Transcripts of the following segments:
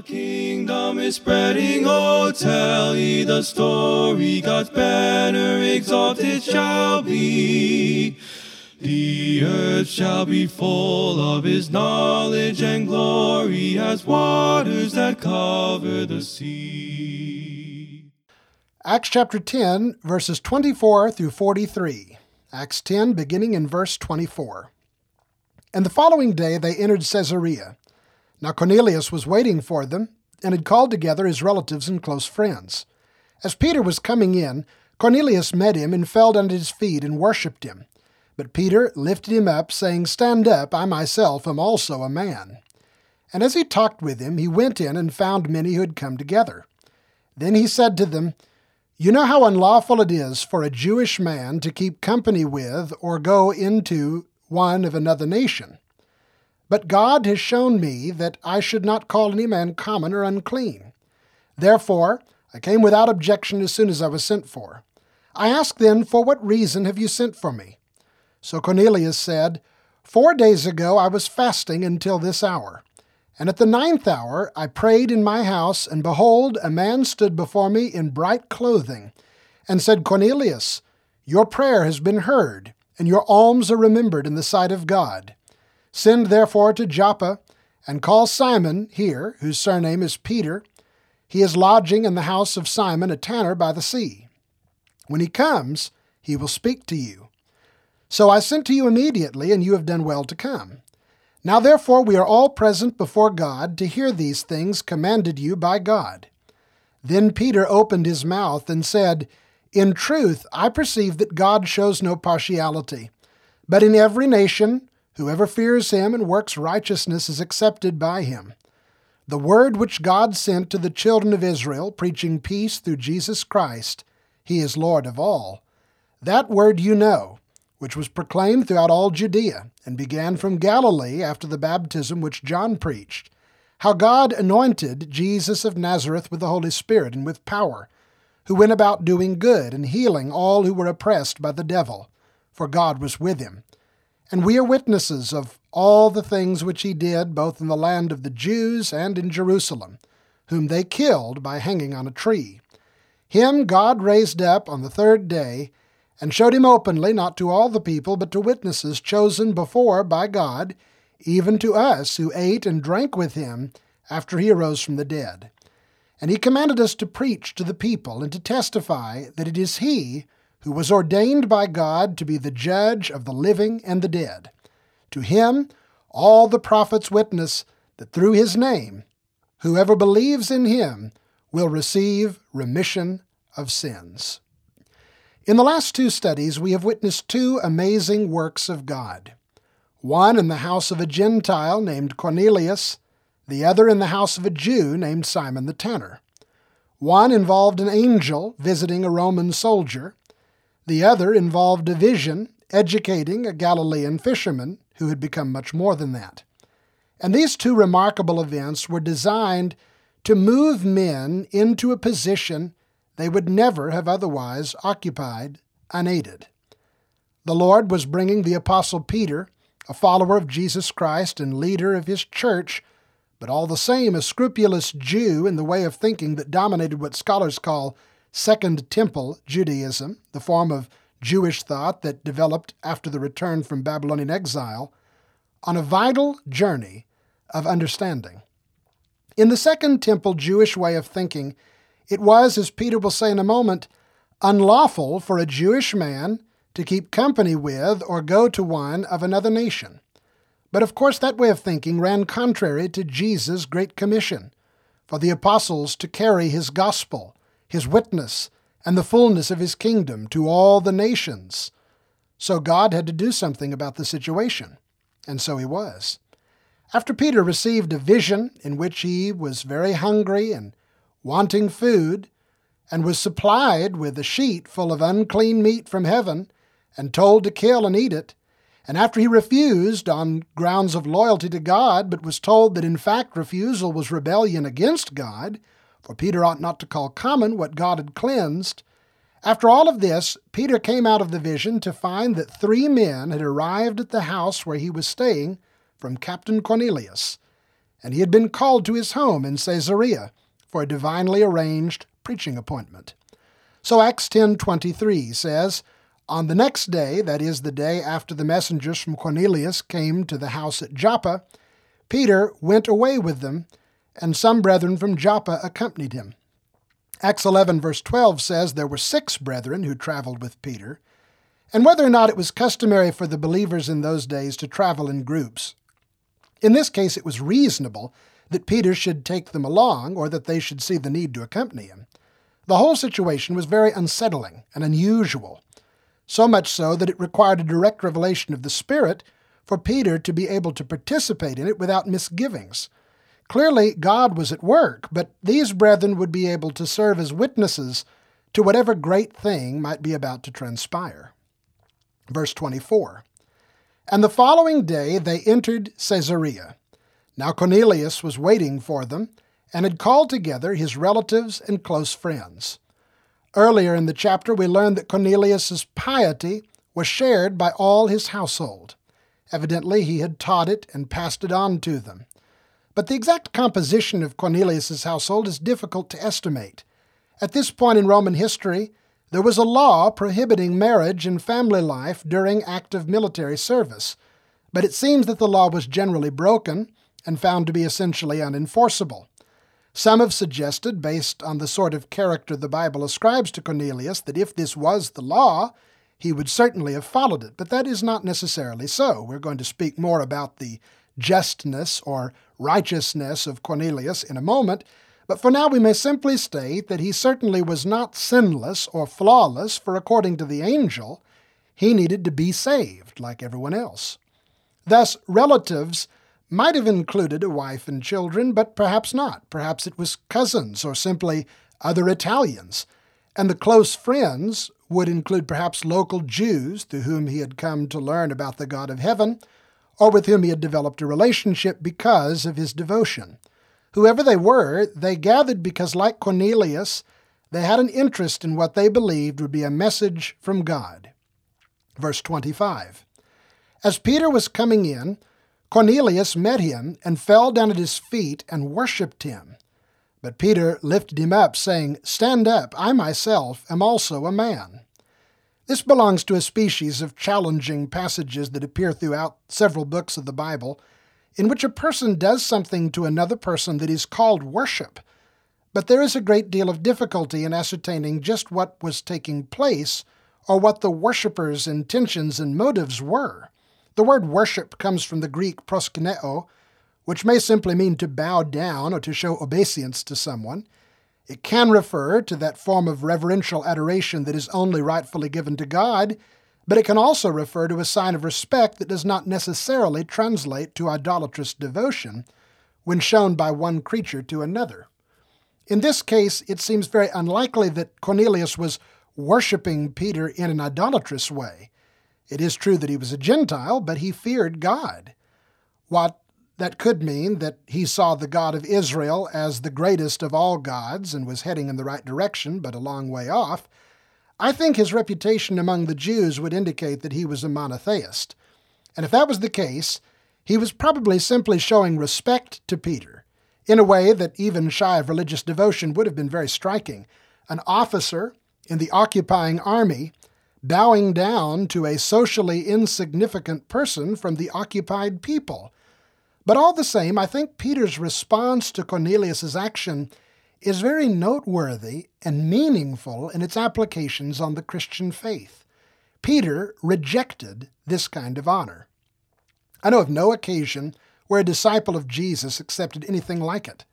The kingdom is spreading, oh, tell ye the story. God's banner exalted shall be. The earth shall be full of his knowledge and glory as waters that cover the sea. Acts chapter 10, verses 24 through 43. Acts 10, beginning in verse 24. And the following day they entered Caesarea. Now Cornelius was waiting for them and had called together his relatives and close friends. As Peter was coming in, Cornelius met him and fell down at his feet and worshipped him. But Peter lifted him up, saying, Stand up, I myself am also a man. And as he talked with him, he went in and found many who had come together. Then he said to them, You know how unlawful it is for a Jewish man to keep company with or go into one of another nation. But God has shown me that I should not call any man common or unclean. Therefore, I came without objection as soon as I was sent for. I ask then, For what reason have you sent for me? So Cornelius said, Four days ago I was fasting until this hour. And at the ninth hour I prayed in my house, and behold, a man stood before me in bright clothing, and said, Cornelius, your prayer has been heard, and your alms are remembered in the sight of God. Send therefore to Joppa, and call Simon here, whose surname is Peter. He is lodging in the house of Simon, a tanner by the sea. When he comes, he will speak to you. So I sent to you immediately, and you have done well to come. Now therefore we are all present before God to hear these things commanded you by God. Then Peter opened his mouth and said, In truth, I perceive that God shows no partiality, but in every nation, whoever fears him and works righteousness is accepted by him. The word which God sent to the children of Israel, preaching peace through Jesus Christ, he is Lord of all. That word you know which was proclaimed throughout all Judea, and began from Galilee after the baptism which John preached, how God anointed Jesus of Nazareth with the Holy Spirit and with power, who went about doing good and healing all who were oppressed by the devil, for God was with him. And we are witnesses of all the things which he did both in the land of the Jews and in Jerusalem, whom they killed by hanging on a tree. Him God raised up on the third day and showed him openly, not to all the people, but to witnesses chosen before by God, even to us who ate and drank with him after he arose from the dead. And he commanded us to preach to the people and to testify that it is he who was ordained by God to be the judge of the living and the dead. To him all the prophets witness that through his name whoever believes in him will receive remission of sins. In the last two studies, we have witnessed two amazing works of God. One in the house of a Gentile named Cornelius, the other in the house of a Jew named Simon the Tanner. One involved an angel visiting a Roman soldier, the other involved a vision educating a Galilean fisherman who had become much more than that. And these two remarkable events were designed to move men into a position they would never have otherwise occupied unaided. The Lord was bringing the Apostle Peter, a follower of Jesus Christ and leader of his church, but all the same a scrupulous Jew in the way of thinking that dominated what scholars call Second Temple Judaism, the form of Jewish thought that developed after the return from Babylonian exile, on a vital journey of understanding. In the Second Temple Jewish way of thinking, it was, as Peter will say in a moment, unlawful for a Jewish man to keep company with or go to one of another nation. But of course, that way of thinking ran contrary to Jesus' Great Commission for the apostles to carry his gospel, his witness, and the fullness of his kingdom to all the nations. So God had to do something about the situation, and so he was. After Peter received a vision in which he was very hungry and wanting food, and was supplied with a sheet full of unclean meat from heaven, and told to kill and eat it. And after he refused on grounds of loyalty to God, but was told that in fact refusal was rebellion against God, for Peter ought not to call common what God had cleansed, after all of this, Peter came out of the vision to find that three men had arrived at the house where he was staying from Captain Cornelius, and he had been called to his home in Caesarea for a divinely arranged preaching appointment. So Acts 10:23 says, "On the next day, that is the day after the messengers from Cornelius came to the house at Joppa, Peter went away with them, and some brethren from Joppa accompanied him." Acts 11 verse 12 says there were six brethren who traveled with Peter, and whether or not it was customary for the believers in those days to travel in groups. In this case, it was reasonable that Peter should take them along or that they should see the need to accompany him. The whole situation was very unsettling and unusual, so much so that it required a direct revelation of the Spirit for Peter to be able to participate in it without misgivings. Clearly, God was at work, but these brethren would be able to serve as witnesses to whatever great thing might be about to transpire. Verse 24 And the following day they entered Caesarea. Now Cornelius was waiting for them and had called together his relatives and close friends. Earlier in the chapter, we learned that Cornelius's piety was shared by all his household. Evidently, he had taught it and passed it on to them. But the exact composition of Cornelius's household is difficult to estimate. At this point in Roman history, there was a law prohibiting marriage and family life during active military service, but it seems that the law was generally broken and found to be essentially unenforceable. Some have suggested, based on the sort of character the Bible ascribes to Cornelius, that if this was the law, he would certainly have followed it, but that is not necessarily so. We're going to speak more about the justness or righteousness of Cornelius in a moment, but for now we may simply state that he certainly was not sinless or flawless, for according to the angel, he needed to be saved like everyone else. Thus, relatives might have included a wife and children, but perhaps not. Perhaps it was cousins or simply other Italians. And the close friends would include perhaps local Jews through whom he had come to learn about the God of heaven, or with whom he had developed a relationship because of his devotion. Whoever they were, they gathered because, like Cornelius, they had an interest in what they believed would be a message from God. Verse 25 As Peter was coming in, Cornelius met him and fell down at his feet and worshipped him. But Peter lifted him up, saying, Stand up, I myself am also a man. This belongs to a species of challenging passages that appear throughout several books of the Bible, in which a person does something to another person that is called worship. But there is a great deal of difficulty in ascertaining just what was taking place or what the worshipper's intentions and motives were. The word worship comes from the Greek proskuneo, which may simply mean to bow down or to show obeisance to someone. It can refer to that form of reverential adoration that is only rightfully given to God, but it can also refer to a sign of respect that does not necessarily translate to idolatrous devotion when shown by one creature to another. In this case, it seems very unlikely that Cornelius was worshiping Peter in an idolatrous way. It is true that he was a Gentile, but he feared God. What that could mean that he saw the God of Israel as the greatest of all gods and was heading in the right direction, but a long way off. I think his reputation among the Jews would indicate that he was a monotheist. And if that was the case, he was probably simply showing respect to Peter in a way that even shy of religious devotion would have been very striking. An officer in the occupying army bowing down to a socially insignificant person from the occupied people. But all the same, I think Peter's response to Cornelius's action is very noteworthy and meaningful in its applications on the Christian faith. Peter rejected this kind of honor. I know of no occasion where a disciple of Jesus accepted anything like it.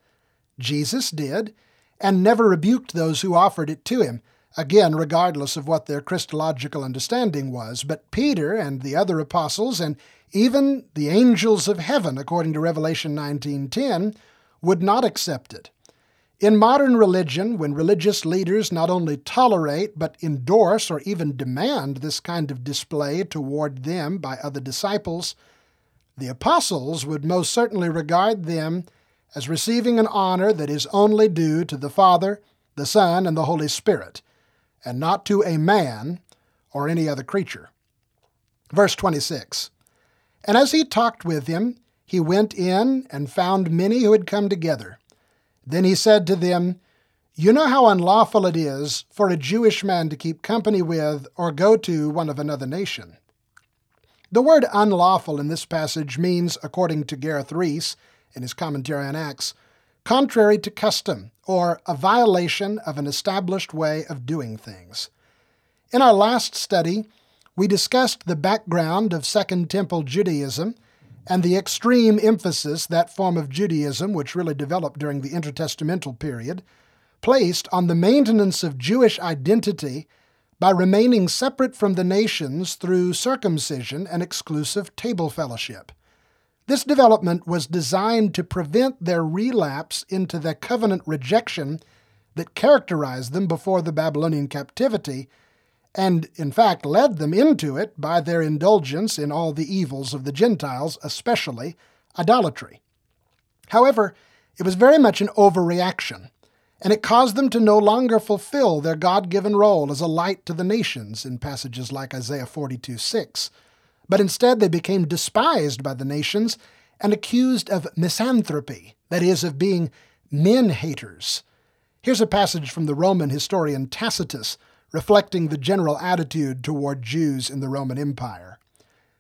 Jesus did, and never rebuked those who offered it to him again, regardless of what their Christological understanding was. But Peter and the other apostles, and even the angels of heaven, according to Revelation 19:10, would not accept it. In modern religion, when religious leaders not only tolerate but endorse or even demand this kind of display toward them by other disciples, the apostles would most certainly regard them as receiving an honor that is only due to the Father, the Son, and the Holy Spirit and not to a man or any other creature. Verse 26 And as he talked with him, he went in and found many who had come together. Then he said to them, You know how unlawful it is for a Jewish man to keep company with or go to one of another nation. The word unlawful in this passage means, according to Gareth Reese in his commentary on Acts, contrary to custom or a violation of an established way of doing things. In our last study, we discussed the background of Second Temple Judaism and the extreme emphasis that form of Judaism, which really developed during the intertestamental period, placed on the maintenance of Jewish identity by remaining separate from the nations through circumcision and exclusive table fellowship. This development was designed to prevent their relapse into the covenant rejection that characterized them before the Babylonian captivity and in fact led them into it by their indulgence in all the evils of the Gentiles, especially idolatry. However, it was very much an overreaction, and it caused them to no longer fulfill their God given role as a light to the nations in passages like Isaiah 42 6. But instead, they became despised by the nations and accused of misanthropy, that is, of being men haters. Here's a passage from the Roman historian Tacitus reflecting the general attitude toward Jews in the Roman Empire.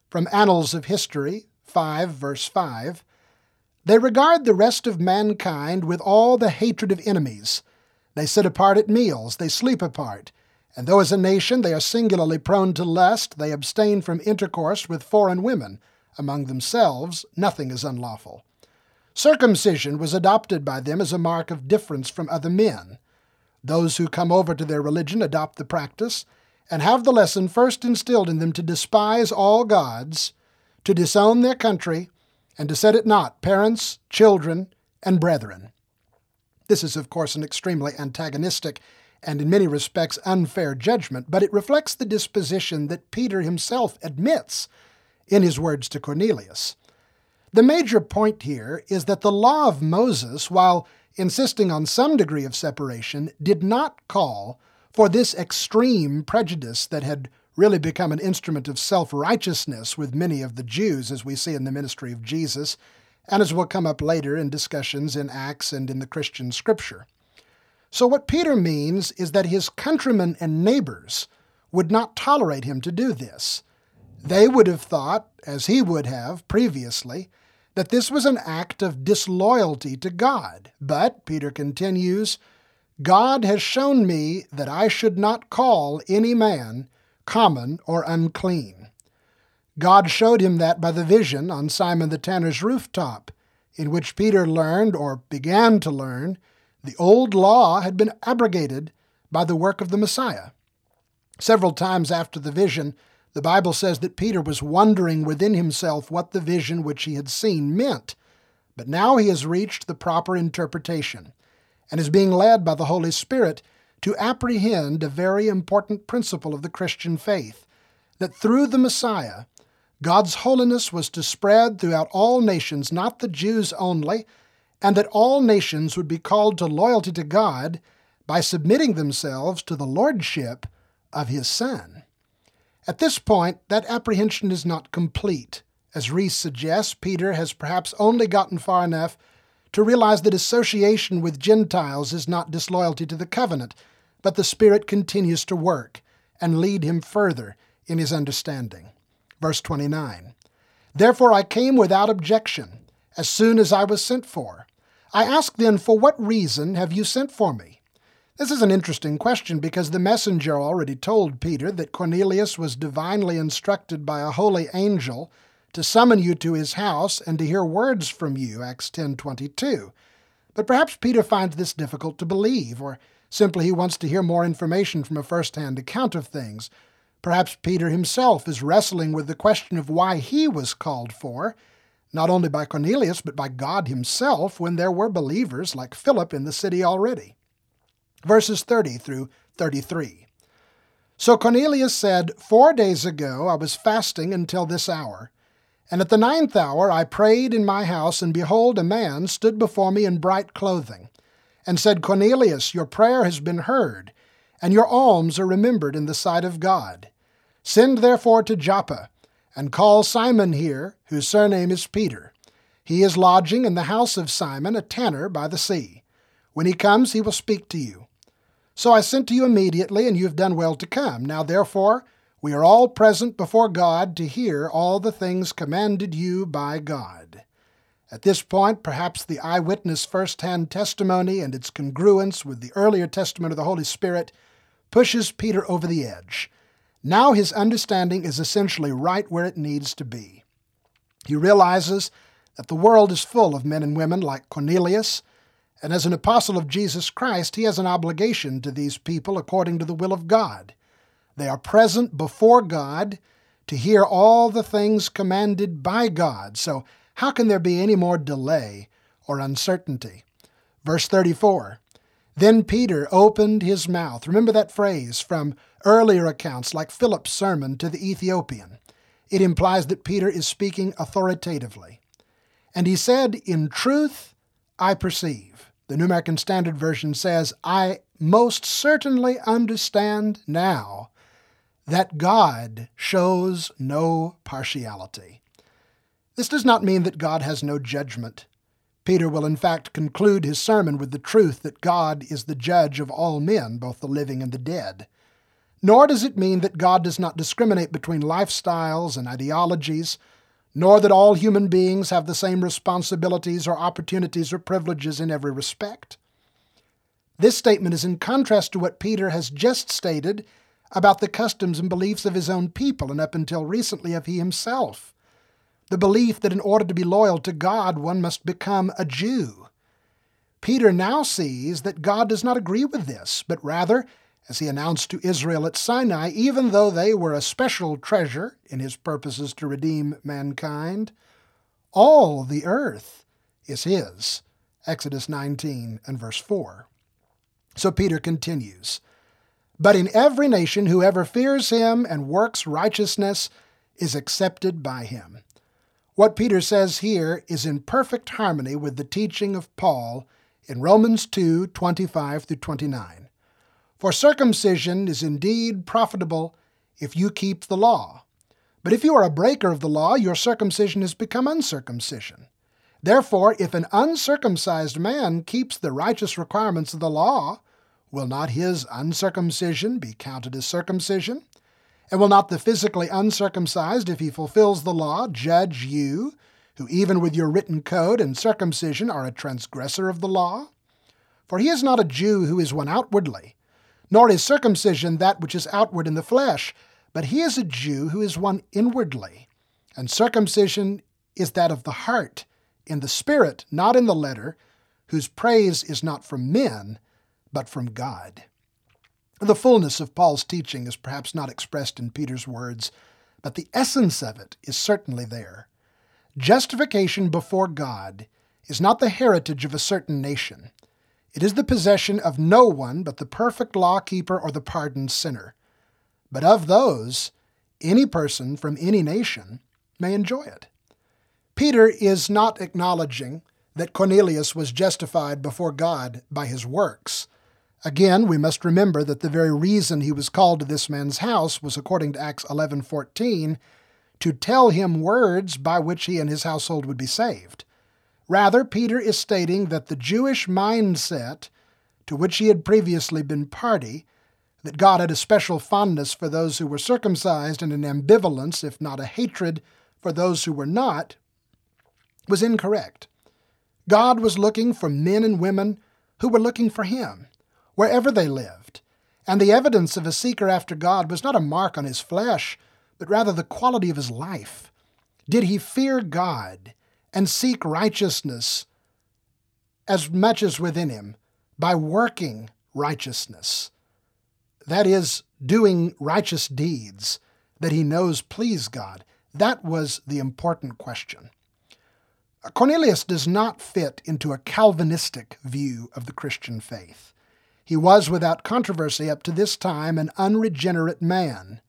From Annals of History 5, verse 5 They regard the rest of mankind with all the hatred of enemies. They sit apart at meals, they sleep apart. And though as a nation they are singularly prone to lust, they abstain from intercourse with foreign women. Among themselves, nothing is unlawful. Circumcision was adopted by them as a mark of difference from other men. Those who come over to their religion adopt the practice and have the lesson first instilled in them to despise all gods, to disown their country, and to set at naught parents, children, and brethren. This is, of course, an extremely antagonistic and in many respects unfair judgment, but it reflects the disposition that Peter himself admits in his words to Cornelius. The major point here is that the law of Moses, while insisting on some degree of separation, did not call for this extreme prejudice that had really become an instrument of self righteousness with many of the Jews, as we see in the ministry of Jesus, and as will come up later in discussions in Acts and in the Christian scripture. So, what Peter means is that his countrymen and neighbors would not tolerate him to do this. They would have thought, as he would have previously, that this was an act of disloyalty to God. But, Peter continues, God has shown me that I should not call any man common or unclean. God showed him that by the vision on Simon the tanner's rooftop, in which Peter learned, or began to learn, the old law had been abrogated by the work of the Messiah. Several times after the vision, the Bible says that Peter was wondering within himself what the vision which he had seen meant. But now he has reached the proper interpretation and is being led by the Holy Spirit to apprehend a very important principle of the Christian faith that through the Messiah, God's holiness was to spread throughout all nations, not the Jews only, and that all nations would be called to loyalty to God by submitting themselves to the lordship of His Son. At this point, that apprehension is not complete. As Reese suggests, Peter has perhaps only gotten far enough to realize that association with Gentiles is not disloyalty to the covenant, but the Spirit continues to work and lead him further in his understanding. Verse 29 Therefore I came without objection, as soon as I was sent for. I ask then, For what reason have you sent for me? This is an interesting question because the messenger already told Peter that Cornelius was divinely instructed by a holy angel to summon you to his house and to hear words from you, Acts 10:22. But perhaps Peter finds this difficult to believe or simply he wants to hear more information from a first-hand account of things. Perhaps Peter himself is wrestling with the question of why he was called for, not only by Cornelius but by God himself when there were believers like Philip in the city already verses 30 through 33. So Cornelius said, Four days ago I was fasting until this hour. And at the ninth hour I prayed in my house, and behold, a man stood before me in bright clothing, and said, Cornelius, your prayer has been heard, and your alms are remembered in the sight of God. Send therefore to Joppa, and call Simon here, whose surname is Peter. He is lodging in the house of Simon, a tanner by the sea. When he comes, he will speak to you. So I sent to you immediately, and you have done well to come. Now therefore, we are all present before God to hear all the things commanded you by God. At this point, perhaps the eyewitness first hand testimony and its congruence with the earlier testimony of the Holy Spirit pushes Peter over the edge. Now his understanding is essentially right where it needs to be. He realizes that the world is full of men and women like Cornelius, and as an apostle of Jesus Christ, he has an obligation to these people according to the will of God. They are present before God to hear all the things commanded by God. So, how can there be any more delay or uncertainty? Verse 34 Then Peter opened his mouth. Remember that phrase from earlier accounts, like Philip's sermon to the Ethiopian. It implies that Peter is speaking authoritatively. And he said, In truth, I perceive. The New American Standard Version says, I most certainly understand now that God shows no partiality. This does not mean that God has no judgment. Peter will in fact conclude his sermon with the truth that God is the judge of all men, both the living and the dead. Nor does it mean that God does not discriminate between lifestyles and ideologies, nor that all human beings have the same responsibilities or opportunities or privileges in every respect. This statement is in contrast to what Peter has just stated about the customs and beliefs of his own people, and up until recently of he himself. The belief that in order to be loyal to God, one must become a Jew. Peter now sees that God does not agree with this, but rather, as he announced to Israel at Sinai, even though they were a special treasure in his purposes to redeem mankind, all the earth is his. Exodus 19 and verse 4. So Peter continues. But in every nation, whoever fears him and works righteousness is accepted by him. What Peter says here is in perfect harmony with the teaching of Paul in Romans 2 25 through 29. For circumcision is indeed profitable if you keep the law. But if you are a breaker of the law, your circumcision has become uncircumcision. Therefore, if an uncircumcised man keeps the righteous requirements of the law, Will not his uncircumcision be counted as circumcision? And will not the physically uncircumcised, if he fulfills the law, judge you, who even with your written code and circumcision are a transgressor of the law? For he is not a Jew who is one outwardly, nor is circumcision that which is outward in the flesh, but he is a Jew who is one inwardly. And circumcision is that of the heart, in the spirit, not in the letter, whose praise is not from men, but from God. The fullness of Paul's teaching is perhaps not expressed in Peter's words, but the essence of it is certainly there. Justification before God is not the heritage of a certain nation. It is the possession of no one but the perfect law keeper or the pardoned sinner. But of those, any person from any nation may enjoy it. Peter is not acknowledging that Cornelius was justified before God by his works, Again, we must remember that the very reason he was called to this man's house was according to Acts 11:14 to tell him words by which he and his household would be saved. Rather, Peter is stating that the Jewish mindset to which he had previously been party, that God had a special fondness for those who were circumcised and an ambivalence, if not a hatred, for those who were not, was incorrect. God was looking for men and women who were looking for him wherever they lived. And the evidence of a seeker after God was not a mark on his flesh, but rather the quality of his life. Did he fear God and seek righteousness as much as within him by working righteousness? That is, doing righteous deeds that he knows please God. That was the important question. Cornelius does not fit into a Calvinistic view of the Christian faith. He was without controversy up to this time an unregenerate man,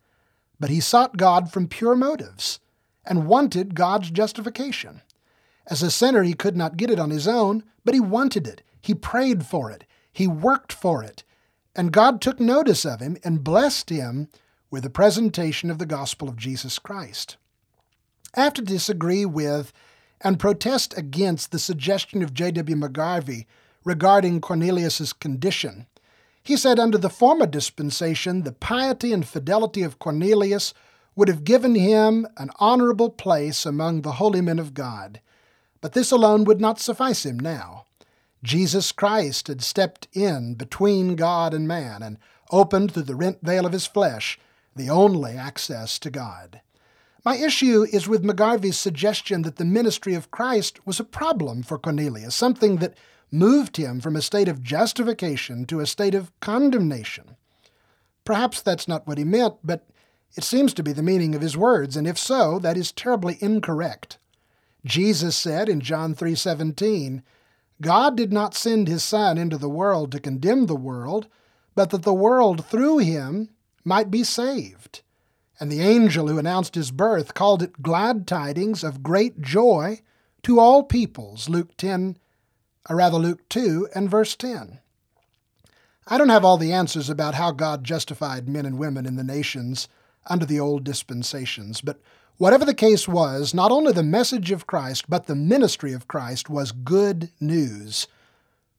but he sought God from pure motives and wanted God's justification. As a sinner, he could not get it on his own, but he wanted it. He prayed for it. He worked for it. And God took notice of him and blessed him with the presentation of the gospel of Jesus Christ. I have to disagree with and protest against the suggestion of J.W. McGarvey regarding Cornelius's condition. He said under the former dispensation, the piety and fidelity of Cornelius would have given him an honorable place among the holy men of God. But this alone would not suffice him now. Jesus Christ had stepped in between God and man and opened through the rent veil of his flesh the only access to God. My issue is with McGarvey's suggestion that the ministry of Christ was a problem for Cornelius, something that moved him from a state of justification to a state of condemnation. Perhaps that's not what he meant, but it seems to be the meaning of his words, and if so, that is terribly incorrect. Jesus said in John 3:17, God did not send his son into the world to condemn the world, but that the world through him might be saved. And the angel who announced his birth called it glad tidings of great joy to all peoples, Luke 10, or rather Luke 2 and verse 10. I don't have all the answers about how God justified men and women in the nations under the old dispensations, but whatever the case was, not only the message of Christ, but the ministry of Christ was good news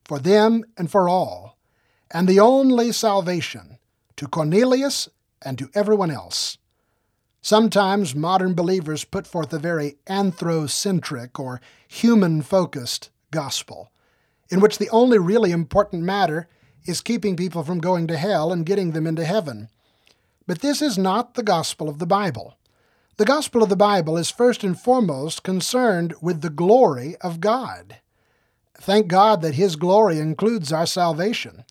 for them and for all, and the only salvation to Cornelius and to everyone else. Sometimes modern believers put forth a very anthrocentric or human focused gospel, in which the only really important matter is keeping people from going to hell and getting them into heaven. But this is not the gospel of the Bible. The gospel of the Bible is first and foremost concerned with the glory of God. Thank God that His glory includes our salvation.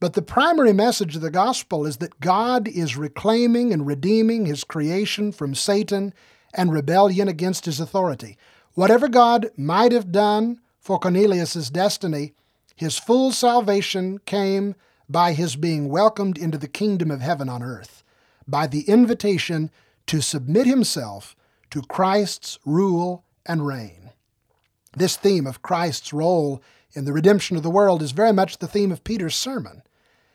But the primary message of the gospel is that God is reclaiming and redeeming his creation from Satan and rebellion against his authority. Whatever God might have done for Cornelius's destiny, his full salvation came by his being welcomed into the kingdom of heaven on earth, by the invitation to submit himself to Christ's rule and reign. This theme of Christ's role in the redemption of the world is very much the theme of Peter's sermon.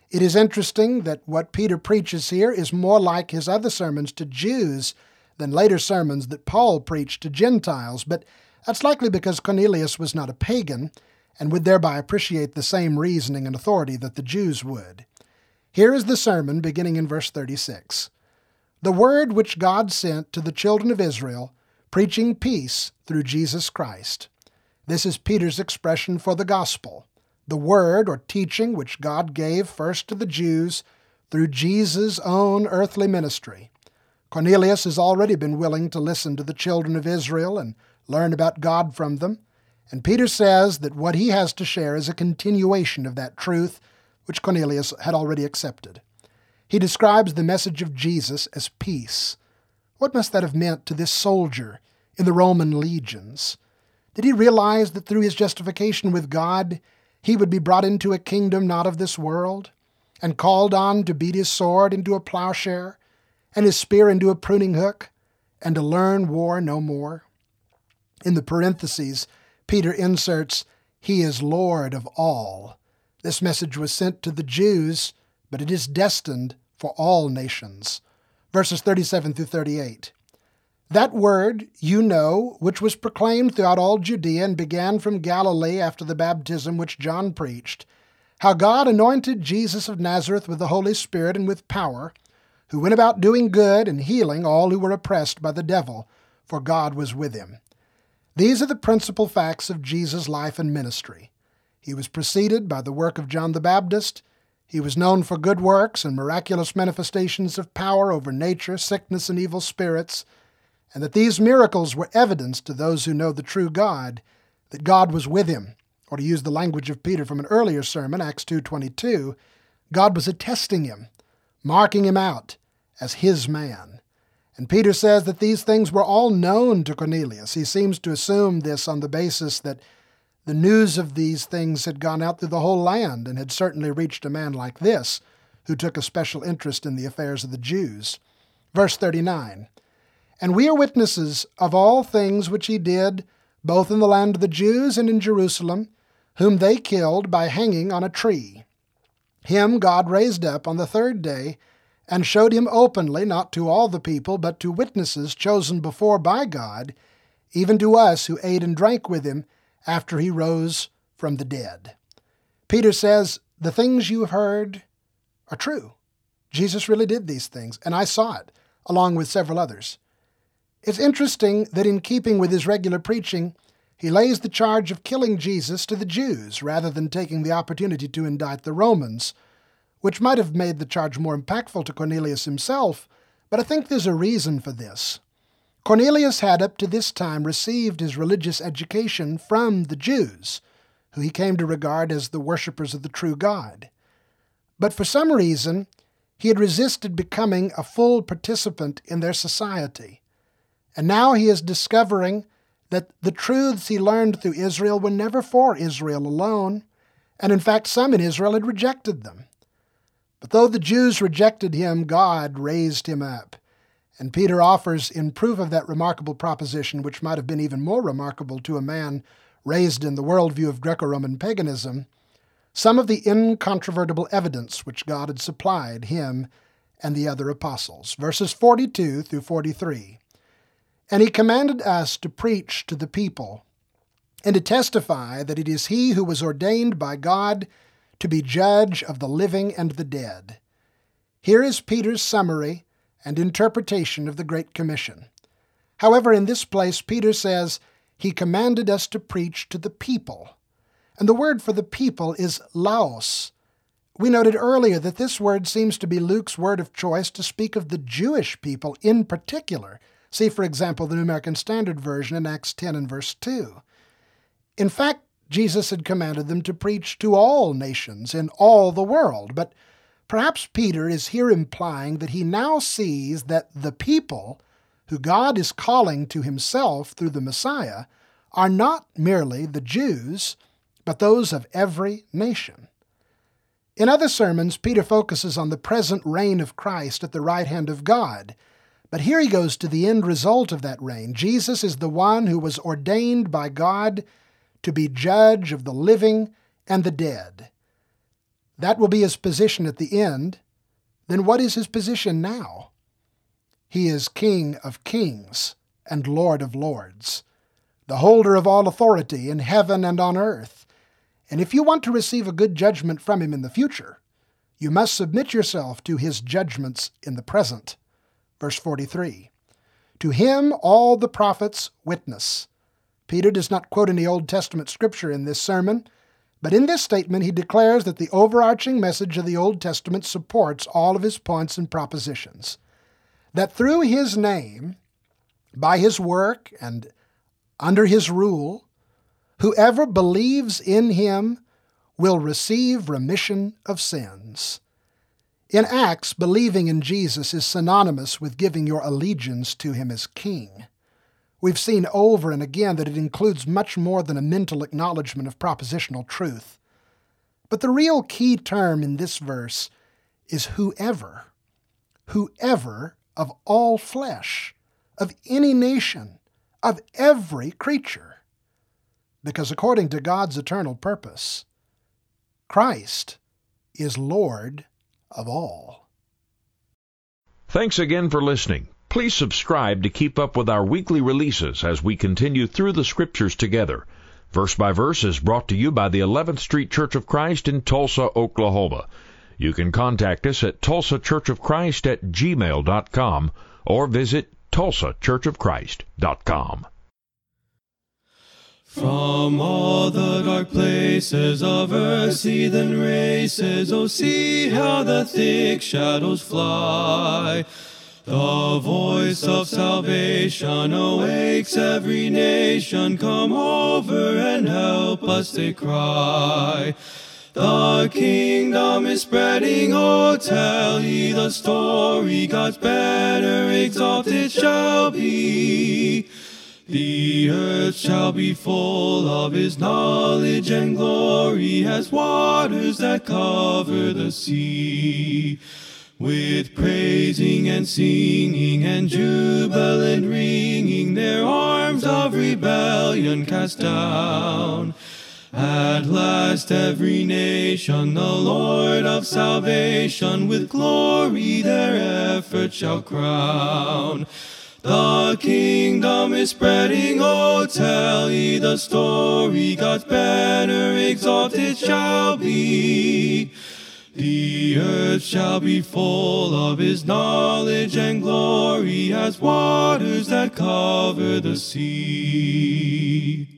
It is interesting that what Peter preaches here is more like his other sermons to Jews than later sermons that Paul preached to Gentiles, but that's likely because Cornelius was not a pagan and would thereby appreciate the same reasoning and authority that the Jews would. Here is the sermon beginning in verse 36. The word which God sent to the children of Israel, preaching peace through Jesus Christ. This is Peter's expression for the gospel the word or teaching which God gave first to the Jews through Jesus' own earthly ministry. Cornelius has already been willing to listen to the children of Israel and learn about God from them, and Peter says that what he has to share is a continuation of that truth which Cornelius had already accepted. He describes the message of Jesus as peace. What must that have meant to this soldier in the Roman legions? Did he realize that through his justification with God, he would be brought into a kingdom not of this world, and called on to beat his sword into a plowshare, and his spear into a pruning hook, and to learn war no more. In the parentheses, Peter inserts, He is Lord of all. This message was sent to the Jews, but it is destined for all nations. Verses 37 through 38. That word, you know, which was proclaimed throughout all Judea and began from Galilee after the baptism which John preached, how God anointed Jesus of Nazareth with the Holy Spirit and with power, who went about doing good and healing all who were oppressed by the devil, for God was with him. These are the principal facts of Jesus' life and ministry. He was preceded by the work of John the Baptist. He was known for good works and miraculous manifestations of power over nature, sickness, and evil spirits and that these miracles were evidence to those who know the true God that God was with him. Or to use the language of Peter from an earlier sermon, Acts 2:22, God was attesting him, marking him out as his man. And Peter says that these things were all known to Cornelius. He seems to assume this on the basis that the news of these things had gone out through the whole land and had certainly reached a man like this, who took a special interest in the affairs of the Jews. Verse 39 and we are witnesses of all things which he did, both in the land of the Jews and in Jerusalem, whom they killed by hanging on a tree. Him God raised up on the third day, and showed him openly, not to all the people, but to witnesses chosen before by God, even to us who ate and drank with him after he rose from the dead. Peter says, The things you have heard are true. Jesus really did these things, and I saw it, along with several others. It's interesting that in keeping with his regular preaching, he lays the charge of killing Jesus to the Jews rather than taking the opportunity to indict the Romans, which might have made the charge more impactful to Cornelius himself, but I think there's a reason for this. Cornelius had up to this time received his religious education from the Jews, who he came to regard as the worshippers of the true God. But for some reason, he had resisted becoming a full participant in their society. And now he is discovering that the truths he learned through Israel were never for Israel alone, and in fact, some in Israel had rejected them. But though the Jews rejected him, God raised him up. And Peter offers, in proof of that remarkable proposition, which might have been even more remarkable to a man raised in the worldview of Greco Roman paganism, some of the incontrovertible evidence which God had supplied him and the other apostles. Verses 42 through 43. And he commanded us to preach to the people and to testify that it is he who was ordained by God to be judge of the living and the dead. Here is Peter's summary and interpretation of the Great Commission. However, in this place, Peter says, He commanded us to preach to the people. And the word for the people is laos. We noted earlier that this word seems to be Luke's word of choice to speak of the Jewish people in particular. See, for example, the New American Standard Version in Acts 10 and verse 2. In fact, Jesus had commanded them to preach to all nations in all the world, but perhaps Peter is here implying that he now sees that the people who God is calling to himself through the Messiah are not merely the Jews, but those of every nation. In other sermons, Peter focuses on the present reign of Christ at the right hand of God. But here he goes to the end result of that reign. Jesus is the one who was ordained by God to be judge of the living and the dead. That will be his position at the end. Then what is his position now? He is King of kings and Lord of lords, the holder of all authority in heaven and on earth. And if you want to receive a good judgment from him in the future, you must submit yourself to his judgments in the present. Verse 43 To him all the prophets witness. Peter does not quote any Old Testament scripture in this sermon, but in this statement he declares that the overarching message of the Old Testament supports all of his points and propositions. That through his name, by his work, and under his rule, Whoever believes in him will receive remission of sins. In Acts, believing in Jesus is synonymous with giving your allegiance to him as king. We've seen over and again that it includes much more than a mental acknowledgement of propositional truth. But the real key term in this verse is whoever. Whoever of all flesh, of any nation, of every creature because according to God's eternal purpose, Christ is Lord of all. Thanks again for listening. Please subscribe to keep up with our weekly releases as we continue through the Scriptures together. Verse by Verse is brought to you by the 11th Street Church of Christ in Tulsa, Oklahoma. You can contact us at tulsachurchofchrist at gmail.com or visit tulsachurchofchrist.com. From all the dark places of earth's heathen races, oh, see how the thick shadows fly. The voice of salvation awakes every nation. Come over and help us, they cry. The kingdom is spreading, oh, tell ye the story. God's banner exalted shall be. The earth shall be full of his knowledge and glory as waters that cover the sea. With praising and singing and jubilant ringing, their arms of rebellion cast down. At last every nation the Lord of salvation with glory their effort shall crown. The kingdom is spreading, oh, tell ye the story. God's banner exalted shall be. The earth shall be full of his knowledge and glory as waters that cover the sea.